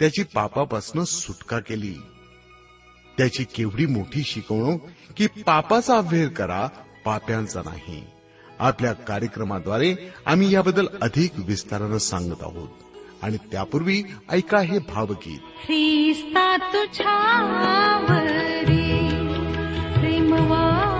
त्याची पापापासून सुटका केली. त्याची केवढी मोठी शिकवणूक की पापाचा अभ्यर करा पाप्यांचा नाही. आपल्या कार्यक्रमाद्वारे आम्ही याबद्दल अधिक विस्तारानं सांगत आहोत. आणि त्यापूर्वी ऐका हे भावगीत. ख्रिस्ता तुझ्या प्रेमवा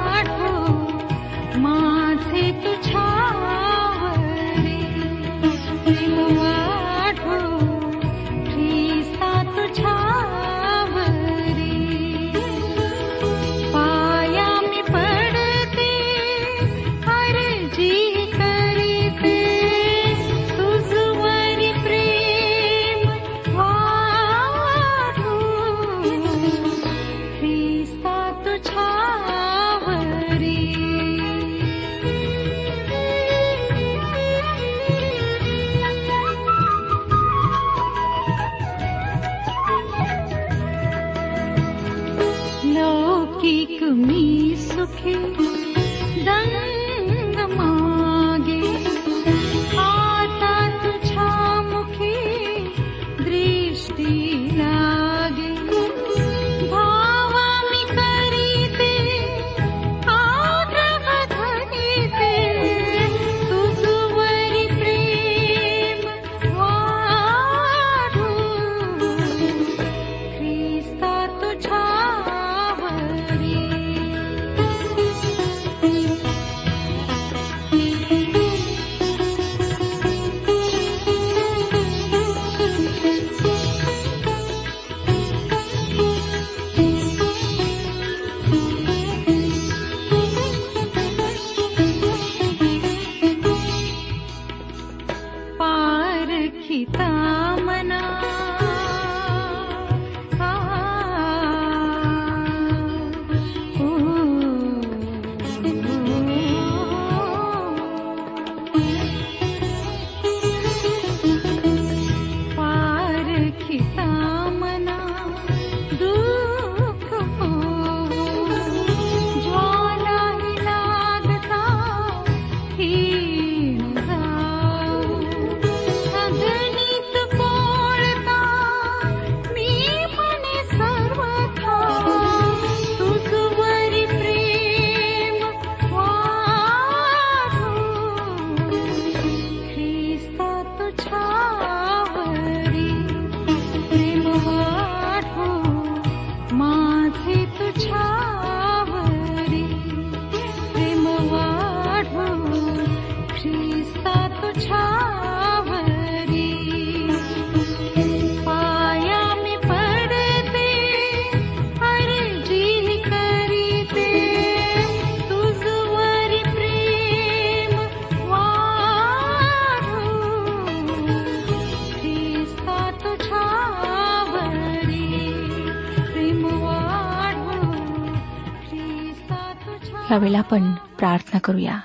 यावेळेला आपण प्रार्थना करूया.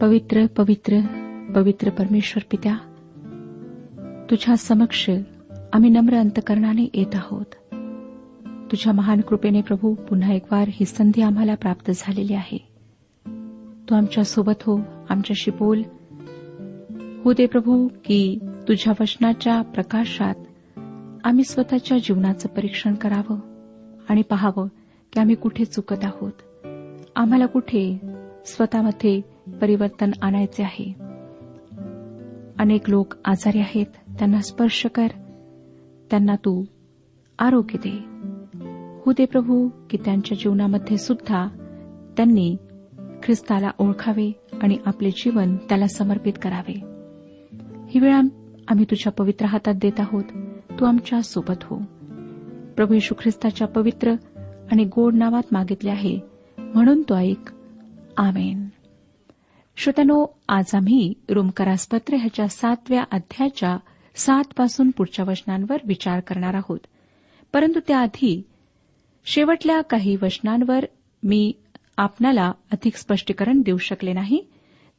पवित्र पवित्र पवित्र परमेश्वर पित्या तुझ्या समक्ष आम्ही नम्र अंतकरणाने येत आहोत. तुझ्या महान कृपेने प्रभू पुन्हा एक वार ही संधी आम्हाला प्राप्त झालेली आहे. तू आमच्यासोबत हो आमच्याशी बोल हो दे प्रभू की तुझ्या वचनाच्या प्रकाशात आम्ही स्वतःच्या जीवनाचं परीक्षण करावं आणि पाहावं की आम्ही कुठे चुकत आहोत. आम्हाला कुठे स्वतःमध्ये परिवर्तन आणायचे आहे? अनेक लोक आजारी आहेत त्यांना स्पर्श कर. त्यांना तू आरोग्य दे. हो दे प्रभू की त्यांच्या जीवनामध्ये सुद्धा त्यांनी ख्रिस्ताला ओळखावे आणि आपले जीवन त्याला समर्पित करावे. ही वेळ आम्ही तुझ्या पवित्र हातात देत आहोत. तू आमच्यासोबत हो. प्रभू येशू ख्रिस्ताच्या पवित्र आणि गोड नावात मागितले आहे. म्हणून तो ऐक. आमेन. श्रोत्यानो आज आम्ही रोमकरासपत्र ह्याच्या सातव्या अध्यायाच्या सात पासून पुढच्या वचनांवर विचार करणार आहोत. परंतु त्याआधी शेवटल्या काही वचनांवर मी आपणाला अधिक स्पष्टीकरण देऊ शकले नाही.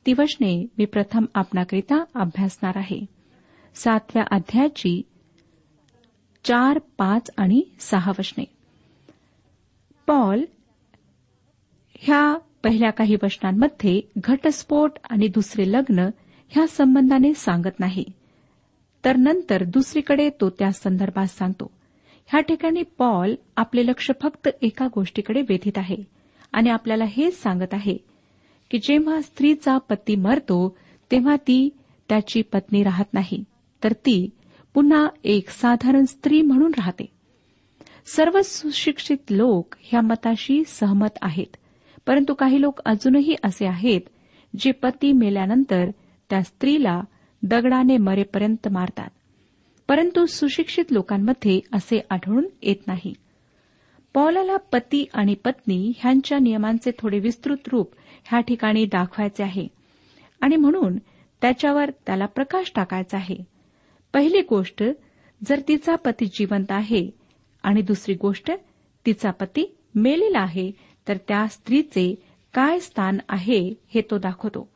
ती वचने मी प्रथम आपणाकरिता अभ्यासणार आहे. सातव्या अध्यायाची चार पाच आणि सहा वचने. पॉल ह्या पहिल्या काही वचनांमध्ये घटस्फोट आणि दुसरे लग्न ह्या संबंधाने सांगत नाही. तर नंतर दुसरीकडे तो त्या संदर्भात सांगतो. ह्या ठिकाणी पॉल आपले लक्ष फक्त एका गोष्टीकडे वेधित आहे आणि आपल्याला हेच सांगत आहे की जेव्हा स्त्रीचा पती मरतो तेव्हा ती त्याची पत्नी राहत नाही. तर ती पुन्हा एक साधारण स्त्री म्हणून राहते. सर्व सुशिक्षित लोक ह्या मताशी सहमत आहेत. परंतु काही लोक अजूनही असे आहेत जे पती मेल्यानंतर त्या स्त्रीला दगडाने मरेपर्यंत मारतात. परंतु सुशिक्षित लोकांमध्ये असे आढळून येत नाही. पौलाला पती आणि पत्नी ह्यांच्या नियमांचे थोडे विस्तृत रूप ह्या ठिकाणी दाखवायचे आहे. आणि म्हणून त्याच्यावर त्याला प्रकाश टाकायचा आहे. पहिली गोष्ट जर तिचा पती जिवंत आहे आणि दुसरी गोष्ट तिचा पती मेलेला आहे तर त्या स्त्रीचे काय स्थान आहे हे तो दाखवतो.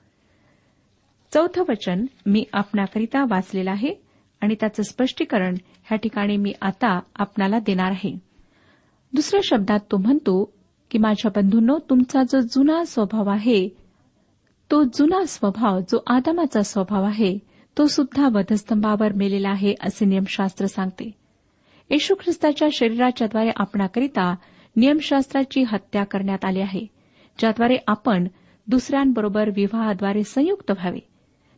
चौथं वचन मी आपणाकरिता वाचलेलं आहे आणि त्याचं स्पष्टीकरण ह्या ठिकाणी मी आता आपणाला देणार आहे. दुसऱ्या शब्दात तो म्हणतो की माझ्या बंधूंनो तुमचा जो जुना स्वभाव आहे तो जुना स्वभाव जो आदमाचा स्वभाव आहे तो सुद्धा वधस्तंभावर मेलेला आहे असे नियमशास्त्र सांगते. येशू ख्रिस्ताच्या शरीराच्याद्वारे आपणाकरिता नियमशास्त्राची हत्या करण्यात आली आहे ज्याद्वारे आपण दुसऱ्यांबरोबर विवाहाद्वारे संयुक्त व्हावे.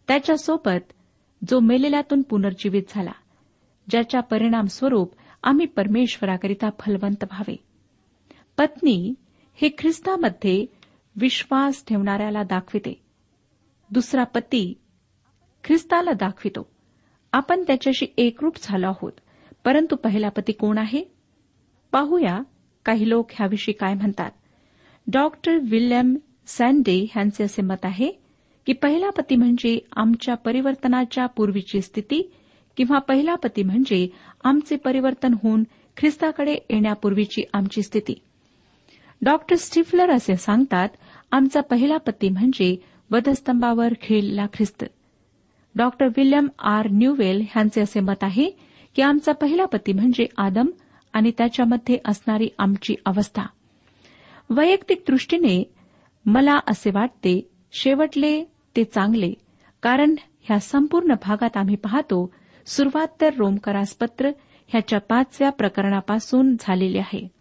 त्याच्यासोबत जो मेलेल्यातून पुनर्जीवित झाला ज्याच्या परिणामस्वरूप आम्ही परमेश्वराकरिता फलवंत व्हावे. पत्नी हे ख्रिस्तामध्ये विश्वास ठेवणाऱ्याला दाखविते. दुसरा पती ख्रिस्ताला दाखवितो. आपण त्याच्याशी एकरूप झालो आहोत. परंतु पहिला पती कोण आहे? पाहूया काही लोक ह्याविषयी काय म्हणतात. डॉक्टर विल्यम सँडे ह्यांचे असे मत आहे की पहिला पती म्हणजे आमच्या परिवर्तनाच्या पूर्वीची स्थिती किंवा पहिला पती म्हणजे आमचे परिवर्तन होऊन ख्रिस्ताकडे येण्यापूर्वीची आमची स्थिती. डॉक्टर स्टिफलर असे सांगतात आमचा पहिला पती म्हणजे वधस्तंभावर खेळलेला ख्रिस्त. डॉक्टर विल्यम आर न्यूवेल यांचे असे मत आहे की आमचा पहिला पती म्हणजे आदम आणि त्याच्यामध्ये असणारी आमची अवस्था. वैयक्तिक दृष्टीने मला असे वाटते शेवटले ते चांगले कारण ह्या संपूर्ण भागात आम्ही पाहतो सुरुवात तर रोमकरास पत्र ह्याच्या पाचव्या प्रकरणापासून झालेली आहे.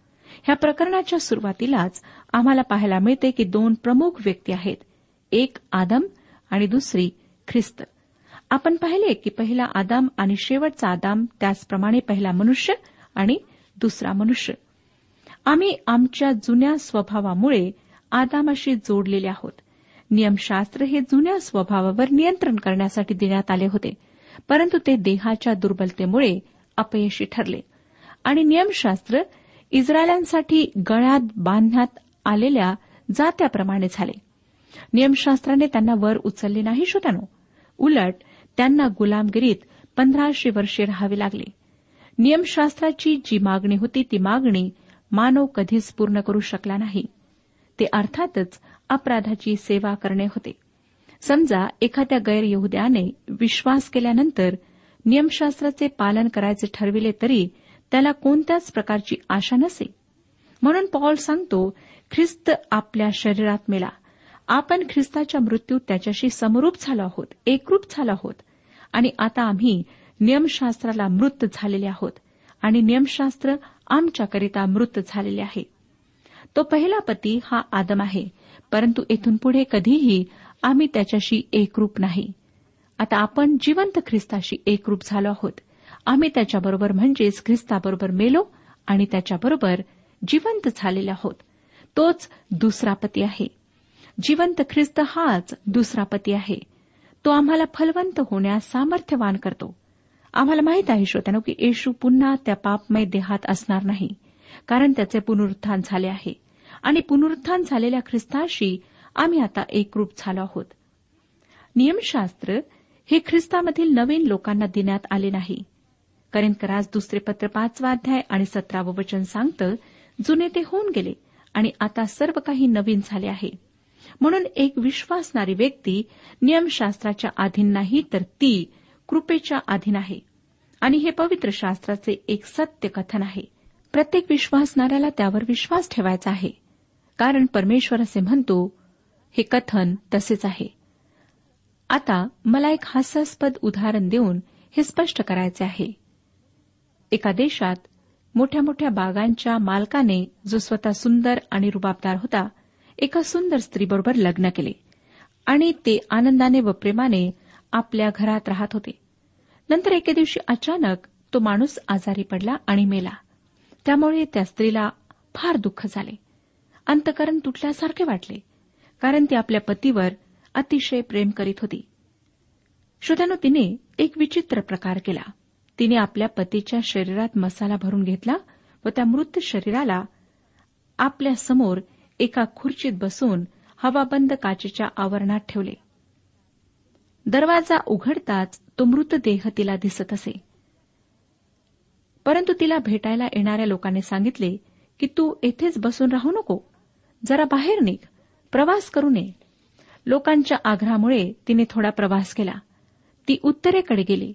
ह्या प्रकरणाच्या सुरुवातीलाच आम्हाला पाहायला मिळते की दोन प्रमुख व्यक्ती आहेत. एक आदम आणि दुसरी ख्रिस्त. आपण पाहिले की पहिला आदाम आणि शेवटचा आदाम त्याचप्रमाणे पहिला मनुष्य आणि दुसरा मनुष्य. आम्ही आमच्या जुन्या स्वभावामुळे आदामाशी जोडलेले आहोत. नियमशास्त्र हे जुन्या स्वभावावर नियंत्रण करण्यासाठी देण्यात आले होते परंतु ते देहाच्या दुर्बलतेमुळे अपयशी ठरले. आणि नियमशास्त्र इस्रायलांसाठी गळ्यात बांधण्यात आलेल्या जात्याप्रमाणे झाले. नियमशास्त्राने त्यांना वर उचलले नाही श्रोत्यानो. उलट त्यांना गुलामगिरीत पंधराशे वर्षे राहावे लागले. नियमशास्त्राची जी मागणी होती ती मागणी मानव कधीच पूर्ण करू शकला नाही. ते अर्थातच अपराधाची सेवा करणे होते. समजा एखाद्या गैरयहुद्याने विश्वास केल्यानंतर नियमशास्त्राचे पालन करायचे ठरविले तरी त्याला कोणत्याच प्रकारची आशा नसे. म्हणून पॉल सांगतो ख्रिस्त आपल्या शरीरात मेला. आपण ख्रिस्ताच्या मृत्यूत त्याच्याशी समरूप झालो आहोत एकरूप झालो आहोत. आणि आता आम्ही नियमशास्त्राला मृत झालेले आहोत. आणि नियमशास्त्र आमच्याकरिता मृत झालेले आहे. तो पहिला पती हा आदम आहे. परंतु इथून पुढे कधीही आम्ही त्याच्याशी एकरूप नाही. आता आपण जिवंत ख्रिस्ताशी एकरूप झालो आहोत. आम्ही त्याच्याबरोबर म्हणजेच ख्रिस्ताबरोबर मेलो आणि त्याच्याबरोबर जिवंत झालेले आहोत तोच दुसरा पती आहे. जिवंत ख्रिस्त हाच दुसरा पती आहे. तो आम्हाला फलवंत होण्यास सामर्थ्यवान करतो. आम्हाला माहीत आहे श्रोत्यानो की येशू पुन्हा त्या पापमय देहात असणार नाही कारण त्याचे पुनरुत्थान झाले आहे. आणि पुनरुत्थान झालेल्या ख्रिस्ताशी आम्ही आता एकरूप झालो आहोत. नियमशास्त्र हे ख्रिस्तामधील नवीन लोकांना देण्यात आले नाही. करिंदकरास दुसरे पत्र पाचवा अध्याय आणि सतरावं वचन सांगतं जुने ते होऊन गेले आणि आता सर्व काही नवीन झाले आहे. म्हणून एक विश्वासणारी व्यक्ती नियमशास्त्राच्या अधीन नाही तर ती कृपेच्या अधीन आहे. आणि हे पवित्र शास्त्राचे एक सत्य कथन आहे. प्रत्येक विश्वासणाऱ्याला त्यावर विश्वास ठेवायचा आहे. कारण परमेश्वर असे म्हणतो हे कथन तसेच आहे. आता मला एक हास्यास्पद उदाहरण देऊन हे स्पष्ट करायचे आहे. एका देशात मोठ्या मोठ्या बागांच्या मालकाने जो स्वतः सुंदर आणि रुबाबदार होता एका सुंदर स्त्रीबरोबर लग्न केले आणि ते आनंदाने व प्रेमाने आपल्या घरात राहत होते. नंतर एके दिवशी अचानक तो माणूस आजारी पडला आणि मेला. त्यामुळे त्या स्त्रीला फार दुःख झाले. अंतकरण तुटल्यासारखे वाटले कारण ती आपल्या पतीवर अतिशय प्रेम करीत होती. श्रोत्यानो तिने एक विचित्र प्रकार केला. तिने आपल्या पतीच्या शरीरात मसाला भरून घेतला व त्या मृत शरीराला आपल्यासमोर एका खुर्चीत बसून हवाबंद काचेच्या आवरणात ठेवले. दरवाजा उघडताच तो मृतदेह तिला दिसत असे. परंतु तिला भेटायला येणाऱ्या लोकांनी सांगितले की तू येथेच बसून राहू नको. जरा बाहेर निघ. प्रवास करू नये. लोकांच्या आग्रहामुळे तिने थोडा प्रवास केला. ती उत्तरेकडे गेली.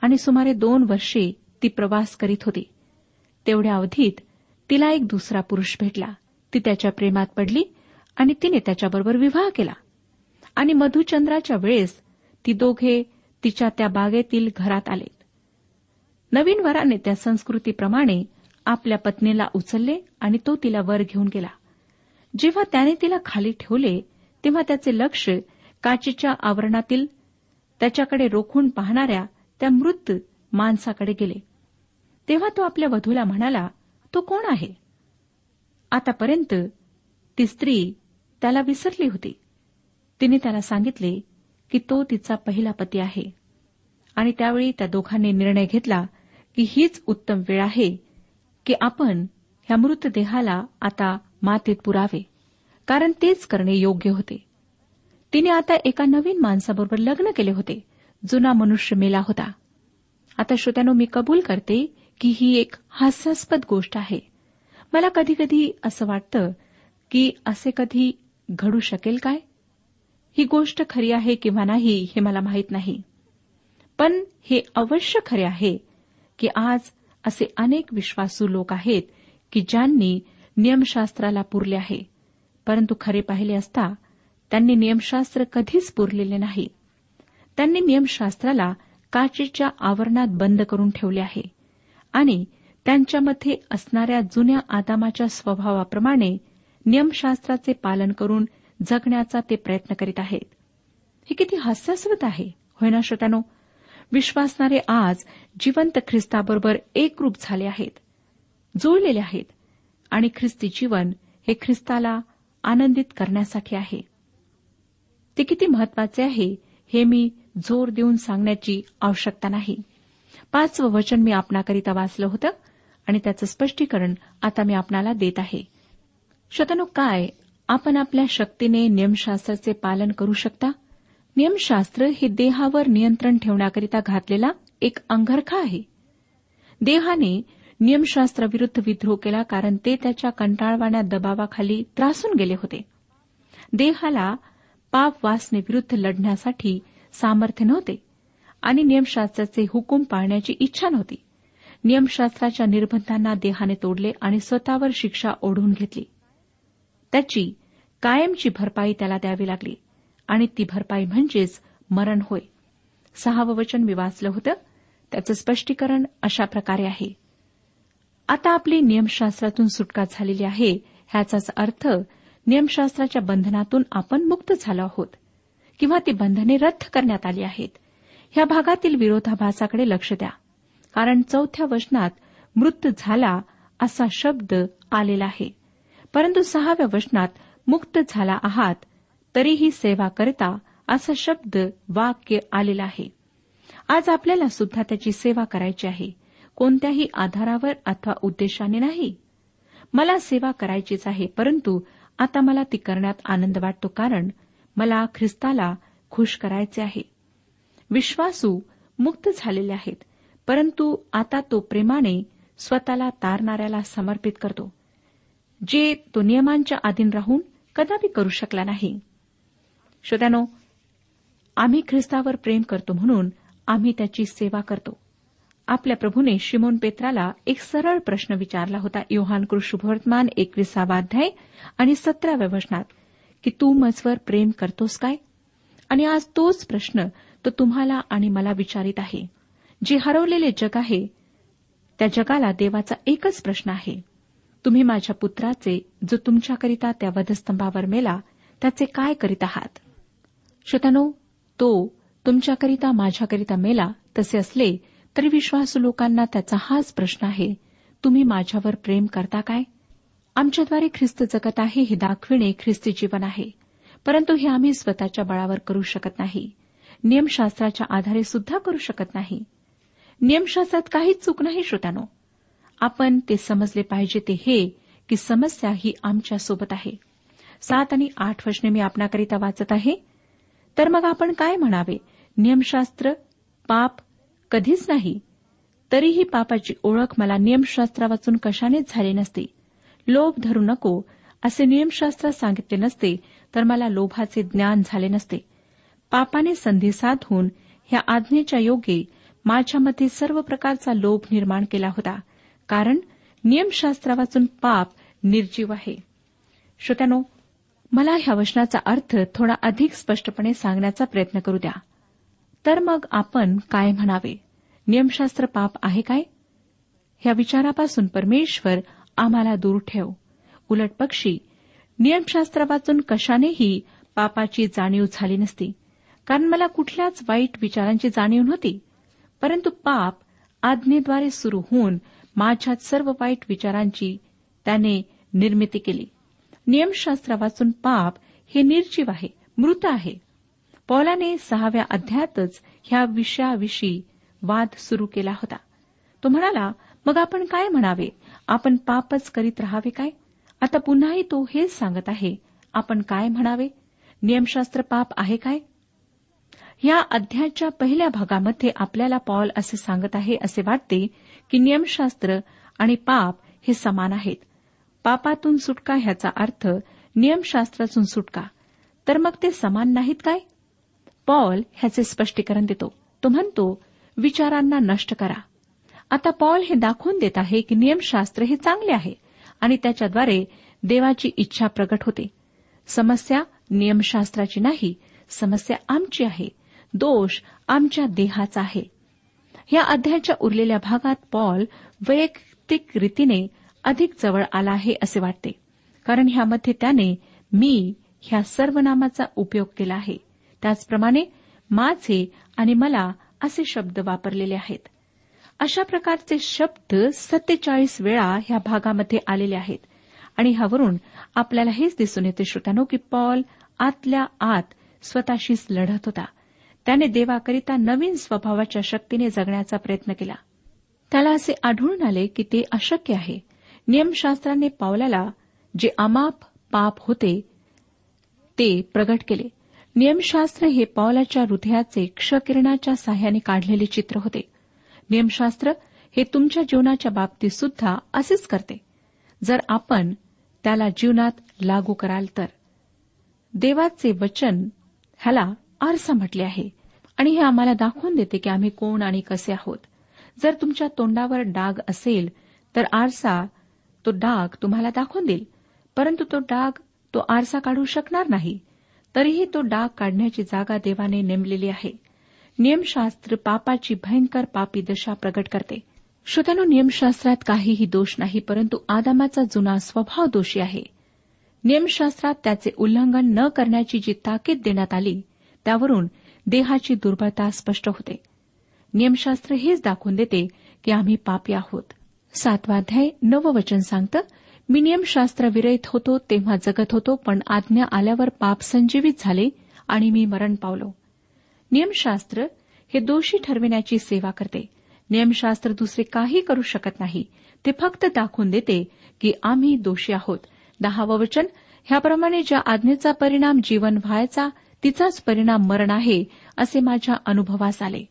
आणि सुमारे दोन वर्षे ती प्रवास करीत होती. तेवढ्या अवधीत तिला एक दुसरा पुरुष भेटला. ती त्याच्या प्रेमात पडली आणि तिने त्याच्याबरोबर विवाह केला. आणि मधुचंद्राच्या वेळेस ती दोघे तिच्या त्या बागेतील घरात आले. नवीन वराने त्या संस्कृतीप्रमाणे आपल्या पत्नीला उचलले आणि तो तिला वर घेऊन गेला. जेव्हा त्याने तिला खाली ठेवले तेव्हा त्याचे लक्ष काचेच्या आवरणातील त्याच्याकडे रोखून पाहणाऱ्या त्या मृत माणसाकडे गेले. तेव्हा तो आपल्या वधूला म्हणाला तो कोण आहे? आतापर्यंत ती स्त्री त्याला विसरली होती. तिने त्याला सांगितले की तो तिचा पहिला पती आहे. आणि त्यावेळी त्या दोघांनी निर्णय घेतला की हीच उत्तम वेळ आहे की आपण ह्या मृतदेहाला आता मातीत पुरावे कारण तेच करणे योग्य होते. तिने आता एका नवीन माणसाबरोबर लग्न केले होते. जुना मनुष्य मेला होता. आता श्रोत्यानो मी कबूल करते की ही एक हास्यास्पद गोष्ट आहे. मला कधीकधी असं वाटतं की असे कधी घडू शकेल काय? ही गोष्ट खरी आहे किंवा नाही हे मला माहीत नाही. पण हे अवश्य खरे आहे की आज असे अनेक विश्वासू लोक आहेत की ज्यांनी नियमशास्त्राला पुरले आहे. परंतु खरे पाहिले असता त्यांनी नियमशास्त्र कधीच पुरलेले नाही. त्यांनी नियमशास्त्राला काचेच्या आवरणात बंद करून ठेवले आहे आणि त्यांच्यामध्ये असणाऱ्या जुन्या आदामाच्या स्वभावाप्रमाणे नियमशास्त्राचे पालन करून जगण्याचा ते प्रयत्न करीत आहेत. हे किती हास्यास्पद आहे होय ना श्रोत्यानो? विश्वासणारे आज जिवंत ख्रिस्ताबरोबर एकरूप झाले आहेत जुळलेले आहेत आणि ख्रिस्ती जीवन हे ख्रिस्ताला आनंदित करण्यासाठी आहे. ते किती महत्त्वाचे आहे हे मी जोर देऊन सांगण्याची आवश्यकता नाही. पाचवं वचन मी आपणाकरिता वाचलं होतं आणि त्याचं स्पष्टीकरण आता मी आपणाला देत आहे. शतनो काय? आपण आपल्या शक्तीने नियमशास्त्राचे पालन करू शकता? नियमशास्त्र हे देहावर नियंत्रण ठेवण्याकरिता घातलेला एक अंगरखा आहे. देहाने नियमशास्त्राविरुद्ध विद्रोह केला कारण ते त्याच्या कंटाळवाण्या दबावाखाली त्रासून गेले होते. देहाला पाप वासनेविरुद्ध लढण्यासाठी सामर्थ्य नव्हते. आणि नियमशास्त्राचे हुकूम पाळण्याची इच्छा नव्हती. नियमशास्त्राच्या निर्बंधांना देहाने तोडले आणि स्वतःवर शिक्षा ओढून घेतली. त्याची कायमची भरपाई त्याला द्यावी लागली. आणि ती भरपाई म्हणजेच मरण होय. सहावं वचन मी वाचलं होतं. त्याचं स्पष्टीकरण अशा प्रकारे आहे. आता आपली नियमशास्त्रातून सुटका झालेली आहे ह्याचाच अर्थ नियमशास्त्राच्या बंधनातून आपण मुक्त झालो आहोत. किंवा ती बंधने रद्द करण्यात आली आहेत. ह्या भागातील विरोधाभासाकडे लक्ष द्या. कारण चौथ्या वचनात मृत झाला असा शब्द आलेला आहे. परंतु सहाव्या वचनात मुक्त झाला आहात तरीही सेवा करता असा शब्द वाक्य आलेला आहे. आज आपल्याला सुद्धा त्याची सेवा करायची आहे. कोणत्याही आधारावर अथवा उद्देशाने नाही. मला सेवा करायचीच आहे परंतु आता मला ती करण्यात आनंद वाटतो कारण मला ख्रिस्ताला खुश करायचे आहे. विश्वासू मुक्त झालेले आहेत परंतु आता तो प्रेमाने स्वतःला तारणाऱ्याला समर्पित करतो जे तो नियमांच्या अधीन राहून कदापि करू शकला नाही. श्रोत्यानो आम्ही ख्रिस्तावर प्रेम करतो म्हणून आम्ही त्याची सेवा करतो. आपल्या प्रभूने शिमोन पेत्राला एक सरळ प्रश्न विचारला होता योहान कृष्णवर्तमान एकविसावा अध्याय आणि सतराव्या वचनात. की तू मजवर प्रेम करतोस काय? आणि आज तोच प्रश्न तो तुम्हाला आणि मला विचारित आहे. जे हरवलेले जग आहे त्या जगाला देवाचा एकच प्रश्न आहे. तुम्ही माझ्या पुत्राचे जो तुमच्याकरिता त्या वधस्तंभावर मेला त्याचे काय करीत आहात? श्रोत्यानो तो तुमच्याकरिता माझ्याकरिता मेला तसे असले तरी विश्वासू लोकांना त्याचा हाच प्रश्न आहे. तुम्ही माझ्यावर प्रेम करता काय? आमच्याद्वारे ख्रिस्त जगत आहे हे दाखविणे ख्रिस्ती जीवन आहे. परंतु हे आम्ही स्वतःच्या बळावर करू शकत नाही. नियमशास्त्राच्या आधारे सुद्धा करू शकत नाही. नियमशास्त्रात काहीच चूक नाही श्रोत्यानो. आपण ते समजले पाहिजे ते हे की समस्या ही आमच्यासोबत आहे. सात आणि आठ वचने मी आपणाकरिता वाचत आहे. तर मग आपण काय म्हणावे? नियमशास्त्र पाप कधीच नाही. तरीही पापाची ओळख मला नियमशास्त्रा वाचून कशानेच झाली नसती. लोभ धरू नको असे नियमशास्त्रात सांगितले नसते तर मला लोभाचे ज्ञान झाले नसते. पापाने संधी साधून ह्या आज्ञेच्या योगे माझ्यामध्ये सर्व प्रकारचा लोभ निर्माण केला होता कारण नियमशास्त्रा वाचून पाप निर्जीव आहे. श्रोत्यानो मला ह्या वचनाचा अर्थ थोडा अधिक स्पष्टपणे सांगण्याचा प्रयत्न करू द्या. तर मग आपण काय म्हणावे? नियमशास्त्र पाप आहे काय? ह्या विचारापासून परमेश्वर आम्हाला दूर ठेव. उलट पक्षी नियमशास्त्र वाचून कशानेही पापाची जाणीव झाली नसती. कारण मला कुठल्याच वाईट विचारांची जाणीव नव्हती. परंतु पाप आज्ञेद्वारे सुरू होऊन माझ्यात सर्व वाईट विचारांची त्याने निर्मिती केली. नियमशास्त्र वाचून पाप हे निर्जीव आहे मृत आहे. पौलाने सहाव्या अध्यायातच ह्या विषयाविषयी वाद सुरू केला होता. तो म्हणाला मग आपण काय म्हणावे? आपण पापच करीत राहावे काय? आता पुन्हाही तो हेच सांगत आहे. आपण काय म्हणावे? नियमशास्त्र पाप आहे काय? या अध्यायाच्या पहिल्या भागामध्ये आपल्याला पॉल असे सांगत आहे असे वाटते की नियमशास्त्र आणि पाप हे समान आहेत. पापातून सुटका ह्याचा अर्थ नियमशास्त्रातून सुटका. तर मग ते समान नाहीत काय? पॉल ह्याचे स्पष्टीकरण देतो. तो म्हणतो विचारांना नष्ट करा. आता पॉल हे दाखवून देत आहे की नियमशास्त्र हे चांगले आहे आणि त्याच्याद्वारे देवाची इच्छा प्रकट होते. समस्या नियमशास्त्राची नाही समस्या आमची आहे. दोष आमच्या देहाचा आहे. या अध्यायाच्या उरलेल्या भागात पॉल वैयक्तिक रीतीने अधिक जवळ आला आहे असे वाटते कारण ह्यामध्ये त्याने मी ह्या सर्व नामाचा उपयोग केला आहे. त्याचप्रमाणे माझे आणि मला असे शब्द वापरलेले आहेत. अशा प्रकारचे शब्द सत्तेचाळीस वेळा ह्या भागामध्ये आलेले आहेत. आणि ह्यावरून आपल्याला हेच दिसून येते श्रोत्यानो की पॉल आतल्या आत स्वतःशीच लढत होता. त्याने देवाकरिता नवीन स्वभावाच्या शक्तीने जगण्याचा प्रयत्न केला. त्याला असे आढळून आले की ते अशक्य आहे. नियमशास्त्राने पावलाला जे अमाप पाप होते ते प्रगट केले. नियमशास्त्र हे पावलाच्या हृदयाचे क्षकिरणाच्या साह्याने काढलेले चित्र होते. नियमशास्त्र हे तुमच्या जीवनाच्या बाबतीत सुद्धा असेच करते. जर आपण त्याला जीवनात लागू कराल तर. देवाचे वचन ह्याला आरसा म्हटले आहे आणि हे आम्हाला दाखवून देते की आम्ही कोण आणि कसे आहोत. जर तुमच्या तोंडावर डाग असेल तर आरसा तो डाग तुम्हाला दाखवून देईल. परंतु तो डाग तो आरसा काढू शकणार नाही. तरीही तो डाग काढण्याची जागा देवाने नेमलेली आहे. नियमशास्त्र पापाची भयंकर पापी दशा प्रगट करते. श्रोत्यानो नियमशास्त्रात काहीही दोष नाही परंतु आदामाचा जुना स्वभाव दोषी आहे. नियमशास्त्रात त्याचे उल्लंघन न करण्याची जी ताकीद देण्यात आली त्यावरून देहाची दुर्बलता स्पष्ट होते. नियमशास्त्र हेच दाखवून देते की आम्ही पापी आहोत. सातवाध्याय नववचन सांगतं मी नियमशास्त्र विरहित होतो तेव्हा जगत होतो पण आज्ञा आल्यावर पाप संजीवित झाले आणि मी मरण पावलो. नियमशास्त्र हे दोषी ठरविण्याची सेवा करते. नियमशास्त्र दुसरे काही करू शकत नाही. ते फक्त दाखवून देते की आम्ही दोषी आहोत. दहावं वचन ह्याप्रमाणे ज्या आज्ञेचा परिणाम जीवन व्हायचा तिचाच परिणाम मरण आहे असे माझ्या अनुभवास आले.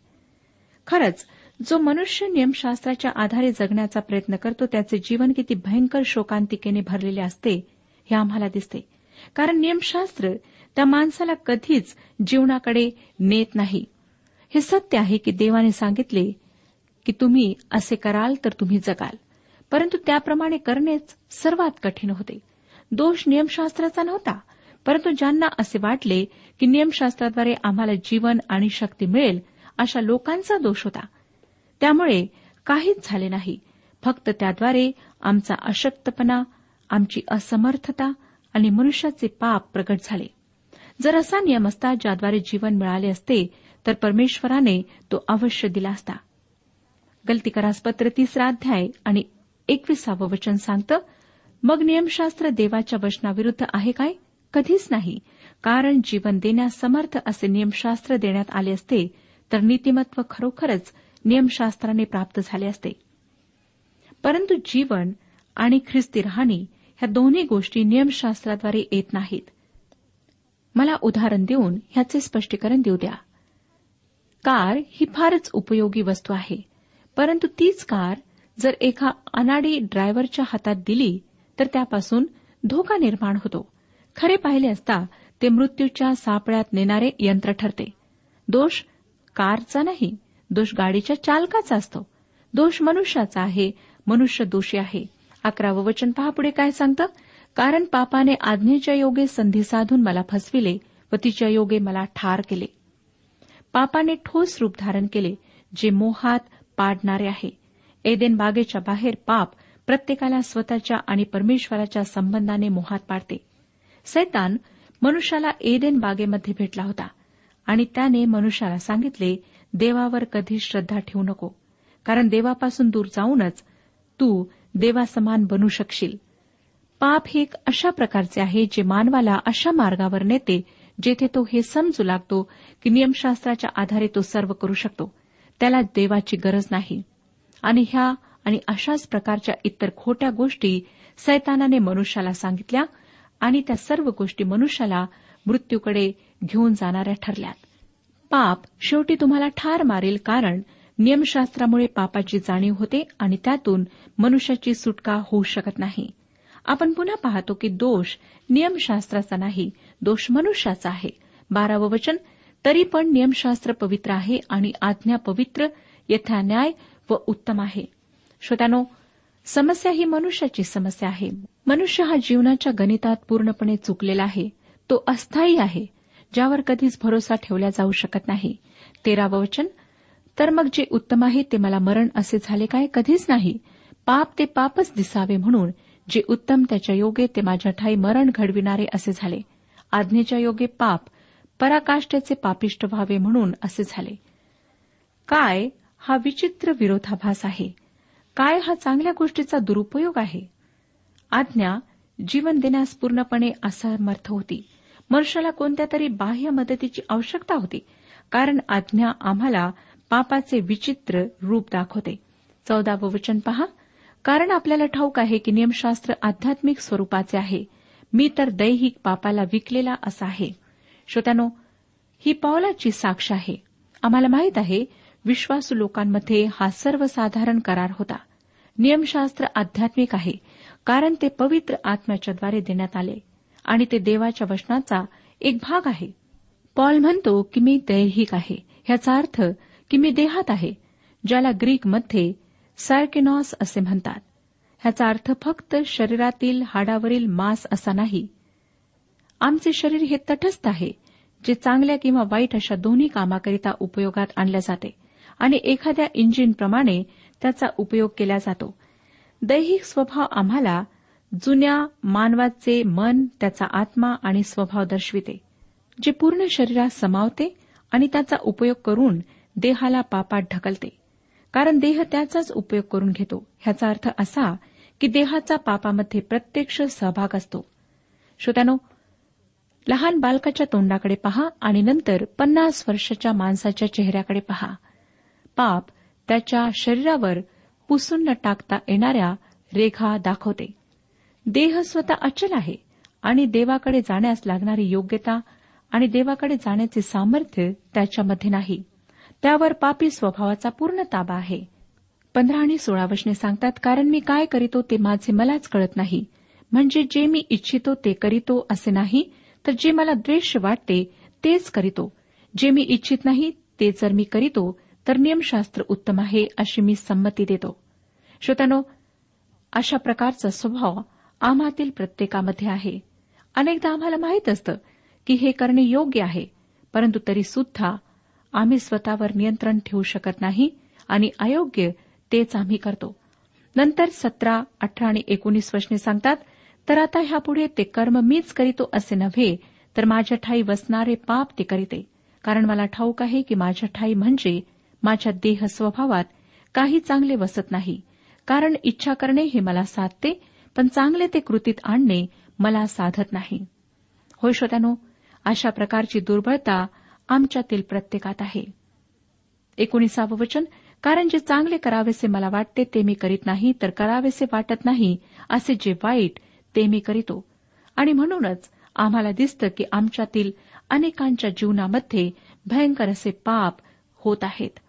खरंच जो मनुष्य नियमशास्त्राच्या आधारे जगण्याचा प्रयत्न करतो त्याचे जीवन किती भयंकर शोकांतिकेने भरलेले असते हे आम्हाला दिसते. कारण नियमशास्त्र त्या माणसाला कधीच जीवनाकडे नेत नाही. हे सत्य आहे की देवाने सांगितले की तुम्ही असे कराल तर तुम्ही जगाल. परंतु त्याप्रमाणे करणेच सर्वात कठीण होते. दोष नियमशास्त्राचा नव्हता. परंतु ज्यांना असे वाटले की नियमशास्त्राद्वारे आम्हाला जीवन आणि शक्ती मिळेल अशा लोकांचा दोष होता. त्यामुळे काहीच झाले नाही. फक्त त्याद्वारे आमचा अशक्तपणा आमची असमर्थता आणि मनुष्याचे पाप प्रगट झाले. जर असा नियम असता ज्याद्वारे जीवन मिळाले असते तर परमेश्वराने तो अवश्य दिला असता. गलतीकरास पत्र तिसरा अध्याय आणि एकविसावं वचन सांगतं मग नियमशास्त्र देवाच्या वचनाविरुद्ध आहे काय? कधीच नाही. कारण जीवन देण्यास समर्थ असे नियमशास्त्र देण्यात आले असते तर नीतिमत्व खरोखरच नियमशास्त्राने प्राप्त झाले असते. परंतु जीवन आणि ख्रिस्ती राहणी ह्या दोन्ही गोष्टी नियमशास्त्राद्वारे येत नाहीत. मला उदाहरण देऊन ह्याचे स्पष्टीकरण देऊ द्या. कार ही फारच उपयोगी वस्तू आहे परंतु तीच कार जर एका अनाडी ड्रायव्हरच्या हातात दिली तर त्यापासून धोका निर्माण होतो. खरे पाहिले असता ते मृत्यूच्या सापळ्यात नेणारे यंत्र ठरते. दोष कारचा नाही दोष गाडीच्या चालकाचा असतो. दोष मनुष्याचा आहे मनुष्य दोषी आहे. अकरावं वचन पहा पुढे काय सांगतं? कारण पापाने आज्ञेच्या योगे संधी साधून मला फसविले व तिच्या योगे मला ठार केले. पापाने ठोस रूप धारण केले जे मोहात पाडणारे आहे. एदेन बागेच्या बाहेर पाप प्रत्येकाला स्वतःच्या आणि परमेश्वराच्या संबंधाने मोहात पाडते. सैतान मनुष्याला एदेन बागेमध्ये भेटला होता आणि त्याने मनुष्याला सांगितले देवावर कधी श्रद्धा ठेवू नको कारण देवापासून दूर जाऊनच तू देवासमान बनू शकशील. पाप हे एक अशा प्रकारचे आहे जे मानवाला अशा मार्गावर नेते जेथे तो हे समजू लागतो की नियमशास्त्राच्या आधारे तो सर्व करू शकतो त्याला देवाची गरज नाही. आणि ह्या आणि अशाच प्रकारच्या इतर खोट्या गोष्टी सैतानाने मनुष्याला सांगितल्या आणि त्या सर्व गोष्टी मनुष्याला मृत्यूकडे घेऊन जाणाऱ्या ठरल्यात. पाप शेवटी तुम्हाला ठार मारेल कारण नियमशास्त्रामुळे पापाची जाणीव होते आणि त्यातून मनुष्याची सुटका होऊ शकत नाही. आपण पुन्हा पाहतो की दोष नियमशास्त्राचा नाही दोष मनुष्याचा आहे. बारावं वचन तरी पण नियमशास्त्र पवित्र आहे आणि आज्ञा पवित्र यथा न्याय व उत्तम आहे. श्रोत्यानो समस्या ही मनुष्याची समस्या आहे. मनुष्य हा जीवनाच्या गणितात पूर्णपणे चुकलेला आहे. तो अस्थायी आहे ज्यावर कधीच भरोसा ठेवला जाऊ शकत नाही. तेरावं वचन तर मग जे उत्तम आहे ते मला मरण असे झाले काय? कधीच नाही. पाप ते पापच दिसावे म्हणून जे उत्तम त्याच्या योगे ते माझ्या ठाई मरण घडविणारे असे झाले. आज्ञेच्या योगे पाप पराकाष्ठेचे पापिष्ट व्हावे म्हणून असे झाले. काय हा विचित्र विरोधाभास आहे? काय हा चांगल्या गोष्टीचा दुरुपयोग आहे? आज्ञा जीवन देण्यास पूर्णपणे असमर्थ होती. मनुष्याला कोणत्या तरी बाह्य मदतीची आवश्यकता होती. कारण आज्ञा आम्हाला पापाचे विचित्र रूप दाखवते. चौदावं वचन पहा. कारण आपल्याला ठाऊक आहे की नियमशास्त्र आध्यात्मिक स्वरूपाचे आहे. मी तर दैहिक पापाला विकलेला असा आहे. श्रोत्यानो ही पावलाची साक्ष आहे. आम्हाला माहीत आहे विश्वासू लोकांमध्ये हा सर्वसाधारण करार होता. नियमशास्त्र आध्यात्मिक आहे कारण ते पवित्र आत्म्याच्याद्वारे देण्यात आले आणि ते देवाच्या वचनाचा एक भाग आहे. पॉल म्हणतो की मी दैहिक आहे. ह्याचा अर्थ की मी देहात आहे ज्याला ग्रीकमध्ये सार्केनॉस असे म्हणतात. ह्याचा अर्थ फक्त शरीरातील हाडावरील मांस असा नाही. आमचे शरीर हे तटस्थ आहे जे चांगल्या किंवा वाईट अशा दोन्ही कामाकरिता उपयोगात आणले जाते आणि एखाद्या इंजिनप्रमाणे त्याचा उपयोग केला जातो. दैहिक स्वभाव आम्हाला जुन्या मानवाचे मन त्याचा आत्मा आणि स्वभाव दर्शविते जे पूर्ण शरीरात समावते आणि त्याचा उपयोग करून देहाला पापात ढकलते. कारण देह त्याचाच उपयोग करून घेतो. ह्याचा अर्थ असा की देहाचा पापामध्ये प्रत्यक्ष सहभाग असतो. श्रोत्यानो लहान बालकाच्या तोंडाकडे पहा आणि नंतर पन्नास वर्षाच्या माणसाच्या चेहऱ्याकडे पहा. पाप त्याच्या शरीरावर पुसून न टाकता येणाऱ्या रेखा दाखवते. देह स्वतः अचल आहे आणि देवाकडे जाण्यास लागणारी योग्यता आणि देवाकडे जाण्याचे सामर्थ्य त्याच्यामध्ये नाही. त्यावर पापी स्वभावाचा पूर्ण ताबा आहे. पंधरा आणि सोळा वशने सांगतात कारण मी काय करीतो ते माझे मलाच कळत नाही. म्हणजे जे मी इच्छितो ते करीतो असे नाही तर जे मला द्वेष वाटते तेच करीतो. जे मी इच्छित नाही ते जर मी करीतो तर नियमशास्त्र उत्तम आहे अशी मी संमती देतो. श्रोत्यानो अशा प्रकारचा स्वभाव आम्हातील प्रत्येकामध्ये आहे. अनेकदा आम्हाला माहीत असतं की हे करणे योग्य आहे परंतु तरी सुद्धा आम्ही स्वतःवर नियंत्रण ठेवू शकत नाही आणि अयोग्य तेच आम्ही करतो. नंतर सतरा अठरा आणि एकोणीस वचने सांगतात तर आता ह्यापुढे ते कर्म मीच करीतो असे नव्हे तर माझ्या ठाई वसणारे पाप ते करीते. कारण मला ठाऊक आहे की माझ्या ठाई म्हणजे माझ्या देह स्वभावात काही चांगले वसत नाही. कारण इच्छा करणे हे मला साधते पण चांगले ते कृतीत आणणे मला साधत नाही. होय श्रोत्यानो अशा प्रकारची दुर्बळता आमच्यातील प्रत्येकात आहे. एकोणीसावं वचन कारण जे चांगले करावेसे मला वाटते ते मी करीत नाही तर करावेसे वाटत नाही असे जे वाईट ते मी करीतो. आणि म्हणूनच आम्हाला दिसतं की आमच्यातील अनेकांच्या जीवनामध्ये भयंकर असे पाप होत आहेत.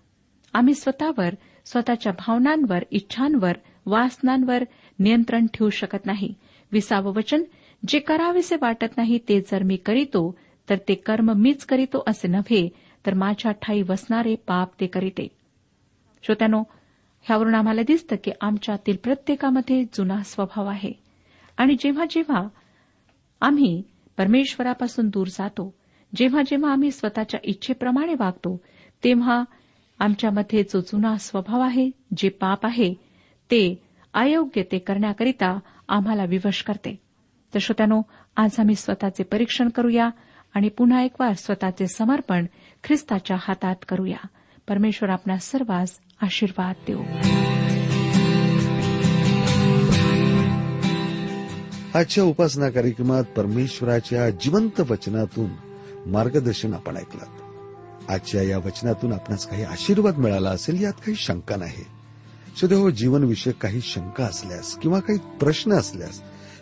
आम्ही स्वतःवर स्वतःच्या भावनांवर इच्छांवर वासनांवर नियंत्रण ठेवू शकत नाही. विसावं वचन जे करावेसे वाटत नाही ते जर मी करीतो तर ते कर्म मीच करीतो असे नव्हे तर माझ्या ठाई वसणारे पाप ते करीते. श्रोत्यानो ह्यावरून आम्हाला दिसतं की आमच्यातील प्रत्येकामध्ये जुना स्वभाव आहे. आणि जेव्हा जेव्हा आम्ही परमेश्वरापासून दूर जातो जेव्हा जेव्हा आम्ही स्वतःच्या इच्छेप्रमाणे वागतो तेव्हा आमच्यामध्ये जो जुना स्वभाव आहे जे पाप आहे ते अयोग्य ते करण्याकरिता आम्हाला विवश करते. तर श्रोत्यानो आज आम्ही स्वतःचे परीक्षण करूया. आणि पुन्हा एक वार स्वतःचे समर्पण ख्रिस्ताच्या हातात करूया. परमेश्वर आपणा सर्वांस आशीर्वाद देऊ. आजच्या उपासना कार्यक्रमात परमेश्वराच्या जिवंत वचनातून मार्गदर्शन आपण ऐकलं. आजच्या या वचनातून आपणास काही आशीर्वाद मिळाला असेल यात काही शंका नाही. सदैव हो, जीवनविषयक काही शंका असल्यास किंवा काही प्रश्न असल्यास